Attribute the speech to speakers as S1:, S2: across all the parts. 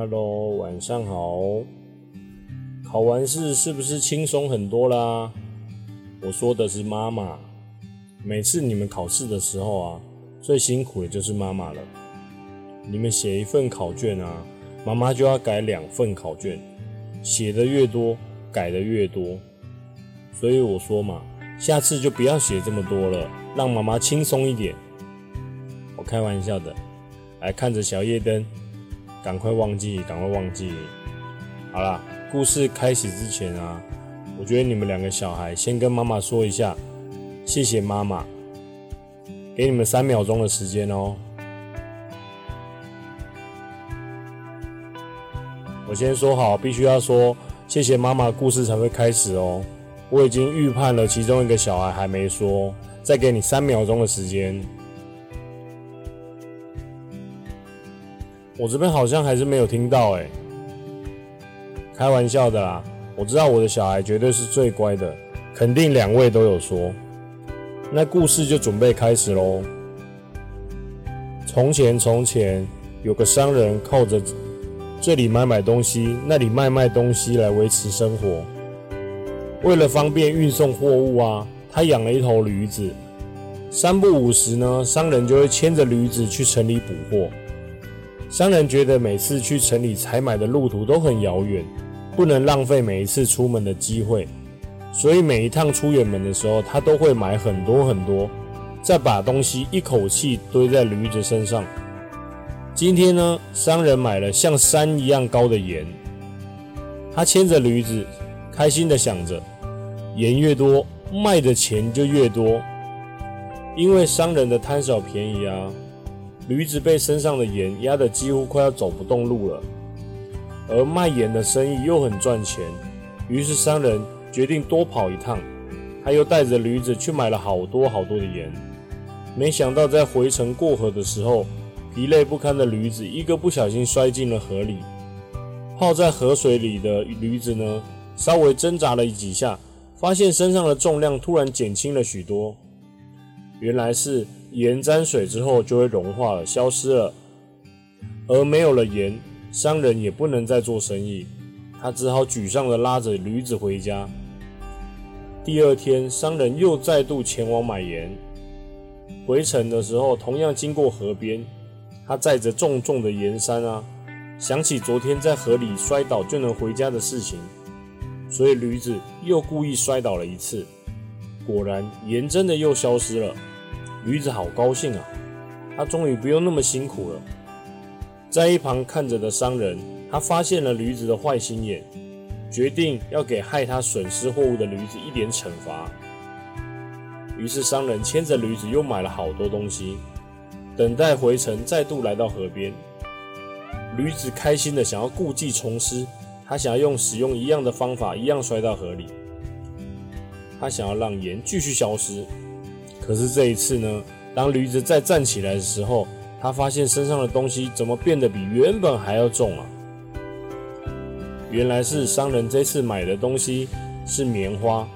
S1: Hello，晚上好。考完试是不是轻松很多啦？我说的是妈妈。每次你们考试的时候啊，最辛苦的就是妈妈了。你们写一份考卷啊，妈妈就要改两份考卷，写的越多，改的越多。所以我说嘛，下次就不要写这么多了，让妈妈轻松一点。我开玩笑的，来看着小夜灯。赶快忘记，赶快忘记。好啦，故事开始之前啊，我觉得你们两个小孩先跟妈妈说一下，谢谢妈妈。给你们三秒钟的时间哦。我先说好，必须要说谢谢妈妈，故事才会开始哦。我已经预判了其中一个小孩还没说，再给你三秒钟的时间。我这边好像还是没有听到哎，开玩笑的啦。我知道我的小孩绝对是最乖的，肯定两位都有说。那故事就准备开始喽。从前，从前有个商人，靠着这里买买东西，那里卖卖东西来维持生活。为了方便运送货物啊，他养了一头驴子。三不五时呢，商人就会牵着驴子去城里补货。商人觉得每次去城里采买的路途都很遥远，不能浪费每一次出门的机会，所以每一趟出远门的时候，他都会买很多很多，再把东西一口气堆在驴子身上。今天呢，商人买了像山一样高的盐，他牵着驴子，开心的想着，盐越多，卖的钱就越多，因为商人的贪小便宜啊。驴子被身上的盐压得几乎快要走不动路了，而卖盐的生意又很赚钱，于是商人决定多跑一趟。他又带着驴子去买了好多好多的盐。没想到在回程过河的时候，疲累不堪的驴子一个不小心摔进了河里。泡在河水里的驴子呢，稍微挣扎了几下，发现身上的重量突然减轻了许多。原来是。盐沾水之后就会融化了，消失了。而没有了盐，商人也不能再做生意，他只好沮丧地拉着驴子回家。第二天，商人又再度前往买盐。回程的时候，同样经过河边，他载着重重的盐山啊，想起昨天在河里摔倒就能回家的事情，所以驴子又故意摔倒了一次。果然，盐真的又消失了。驴子好高兴啊，他终于不用那么辛苦了。在一旁看着的商人，他发现了驴子的坏心眼，决定要给害他损失货物的驴子一点惩罚。于是商人牵着驴子又买了好多东西，等待回程，再度来到河边。驴子开心的想要故技重施，他想要用使用一样的方法，一样摔到河里。他想要让盐继续消失。可是这一次呢，当驴子再站起来的时候，他发现身上的东西怎么变得比原本还要重啊？原来是商人这次买的东西是棉花，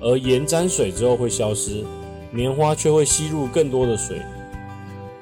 S1: 而盐沾水之后会消失，棉花却会吸入更多的水。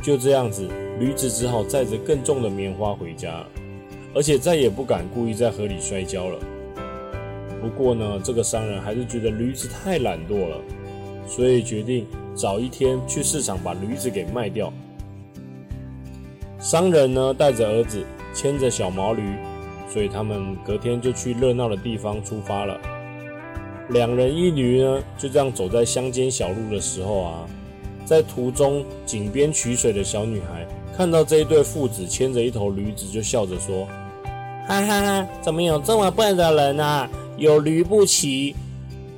S1: 就这样子，驴子只好载着更重的棉花回家了，而且再也不敢故意在河里摔跤了。不过呢，这个商人还是觉得驴子太懒惰了。所以决定早一天去市场把驴子给卖掉。商人呢带着儿子牵着小毛驴，所以他们隔天就去热闹的地方出发了。两人一驴呢就这样走在乡间小路的时候啊，在途中井边取水的小女孩看到这一对父子牵着一头驴子，就笑着说：“哈哈哈，怎么有这么笨的人啊？有驴不骑。”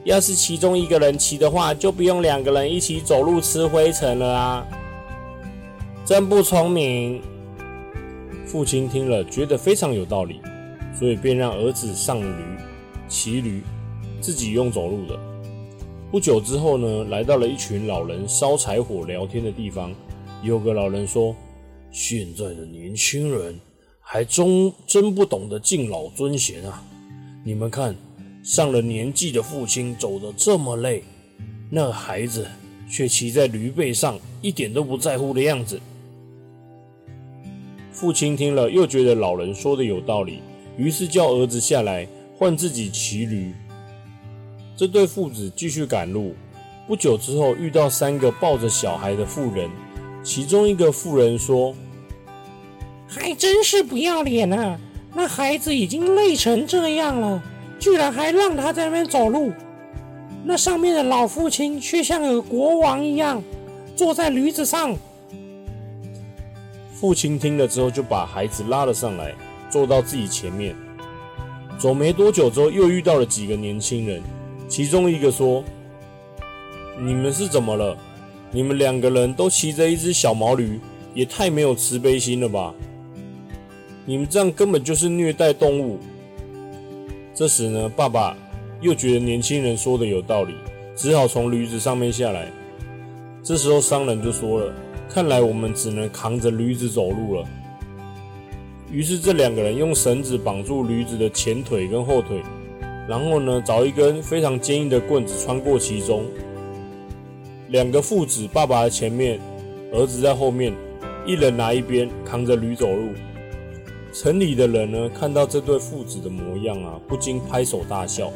S1: 要是其中一个人骑的话，就不用两个人一起走路吃灰尘了啊！真不聪明。父亲听了觉得非常有道理，所以便让儿子上驴，骑驴，自己用走路的。不久之后呢，来到了一群老人烧柴火聊天的地方。有个老人说：“现在的年轻人还真真不懂得敬老尊贤啊！你们看。”上了年纪的父亲走得这么累，那孩子却骑在驴背上，一点都不在乎的样子。父亲听了又觉得老人说的有道理，于是叫儿子下来换自己骑驴。这对父子继续赶路。不久之后，遇到三个抱着小孩的妇人，其中一个妇人说：“
S2: 还真是不要脸啊！那孩子已经累成这样了，居然还让他在那边走路。那上面的老父亲却像个国王一样，坐在驴子上。”
S1: 父亲听了之后，就把孩子拉了上来，坐到自己前面。走没多久之后，又遇到了几个年轻人，其中一个说。你们是怎么了？你们两个人都骑着一只小毛驴，也太没有慈悲心了吧！你们这样根本就是虐待动物。这时呢，爸爸又觉得年轻人说的有道理，只好从驴子上面下来。这时候商人就说了：“看来我们只能扛着驴子走路了。”于是这两个人用绳子绑住驴子的前腿跟后腿，然后呢，找一根非常坚硬的棍子穿过其中。两个父子，爸爸在前面，儿子在后面，一人拿一边扛着驴走路。城里的人呢，看到这对父子的模样啊，不禁拍手大笑。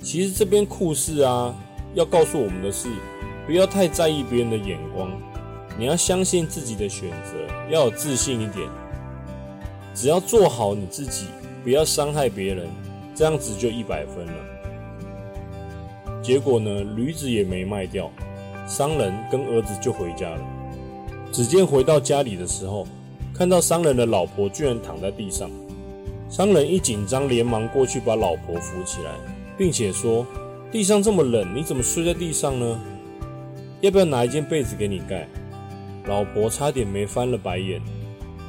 S1: 其实这边故事啊，要告诉我们的是，不要太在意别人的眼光，你要相信自己的选择，要有自信一点。只要做好你自己，不要伤害别人，这样子就一百分了。结果呢，驴子也没卖掉，商人跟儿子就回家了。只见回到家里的时候，看到商人的老婆居然躺在地上。商人一紧张，连忙过去把老婆扶起来，并且说：“地上这么冷，你怎么睡在地上呢？要不要拿一件被子给你盖？”老婆差点没翻了白眼。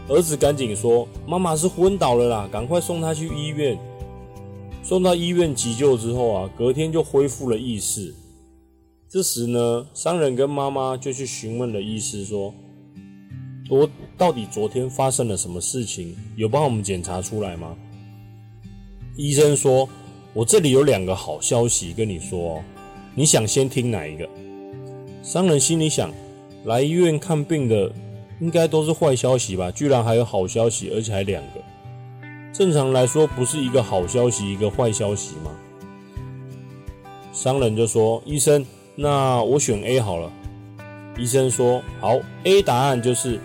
S1: 儿子赶紧说：“妈妈是昏倒了啦，赶快送她去医院。”送到医院急救之后啊，隔天就恢复了意识。这时呢，商人跟妈妈就去询问了医师，说：“昨到底昨天发生了什么事情？有帮我们检查出来吗？”医生说：“我这里有两个好消息跟你说，你想先听哪一个？”商人心里想：来医院看病的应该都是坏消息吧？居然还有好消息，而且还两个。正常来说，不是一个好消息，一个坏消息吗？商人就说：“医生，那我选 A 好了。”医生说：“好，A 答案就是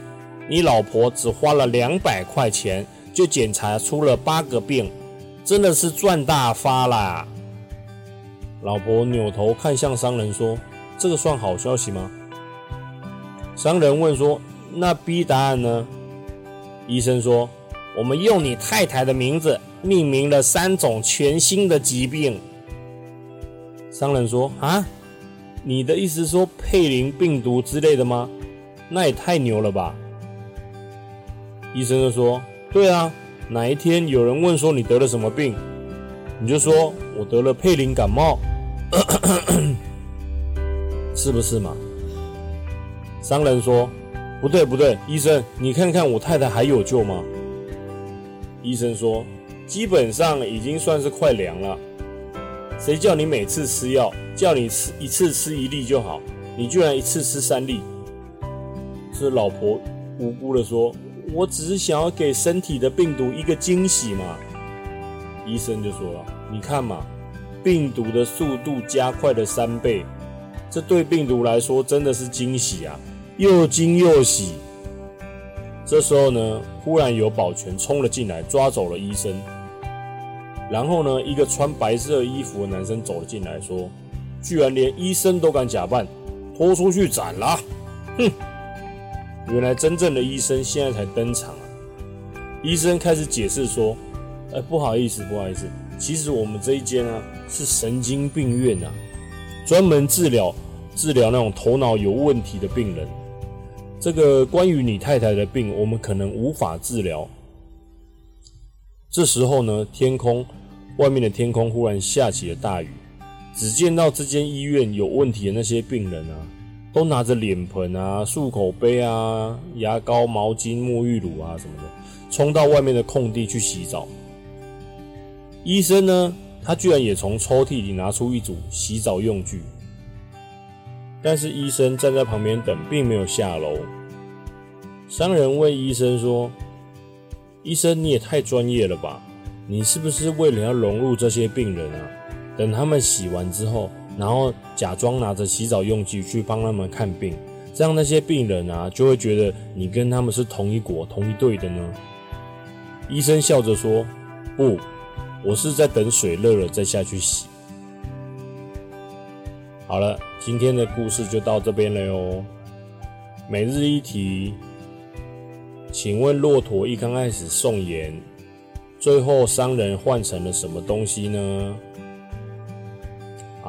S1: 你老婆只花了两百块钱就检查出了八个病，真的是赚大发啦！”老婆扭头看向商人说：“这个算好消息吗？”商人问说：“那 B 答案呢？”医生说。我们用你太太的名字命名了三种全新的疾病。商人说：“啊，你的意思说佩林病毒之类的吗？那也太牛了吧！”医生就说：“对啊，哪一天有人问说你得了什么病，你就说我得了佩林感冒，是不是嘛？”商人说：“不对不对，医生，你看看我太太还有救吗？”医生说，基本上已经算是快凉了。谁叫你每次吃药，叫你吃一次吃一粒就好，你居然一次吃三粒。这老婆无辜的说：“我只是想要给身体的病毒一个惊喜嘛。”医生就说了：“你看嘛，病毒的速度加快了三倍，这对病毒来说真的是惊喜啊，又惊又喜。”这时候呢，忽然有保全冲了进来，抓走了医生。然后呢，一个穿白色衣服的男生走了进来，说：“居然连医生都敢假扮，拖出去斩了！”哼，原来真正的医生现在才登场啊！医生开始解释说：“哎，不好意思，不好意思，其实我们这一间啊是神经病院啊，专门治疗治疗那种头脑有问题的病人。”这个关于你太太的病，我们可能无法治疗。这时候呢，天空外面的天空忽然下起了大雨。只见到这间医院有问题的那些病人啊，都拿着脸盆啊、漱口杯啊、牙膏、毛巾、沐浴乳啊什么的，冲到外面的空地去洗澡。医生呢，他居然也从抽屉里拿出一组洗澡用具。但是医生站在旁边等，并没有下楼。商人问医生说：“医生，你也太专业了吧？你是不是为了要融入这些病人啊？等他们洗完之后，然后假装拿着洗澡用具去帮他们看病，这样那些病人啊就会觉得你跟他们是同一国、同一队的呢？”医生笑着说：“不，我是在等水热了再下去洗。”好了，今天的故事就到这边了哟。每日一题，请问骆驼一刚开始送盐，最后商人换成了什么东西呢？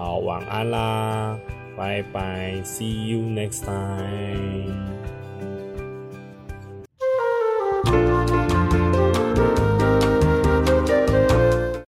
S1: 好，晚安啦，拜拜，See you next time。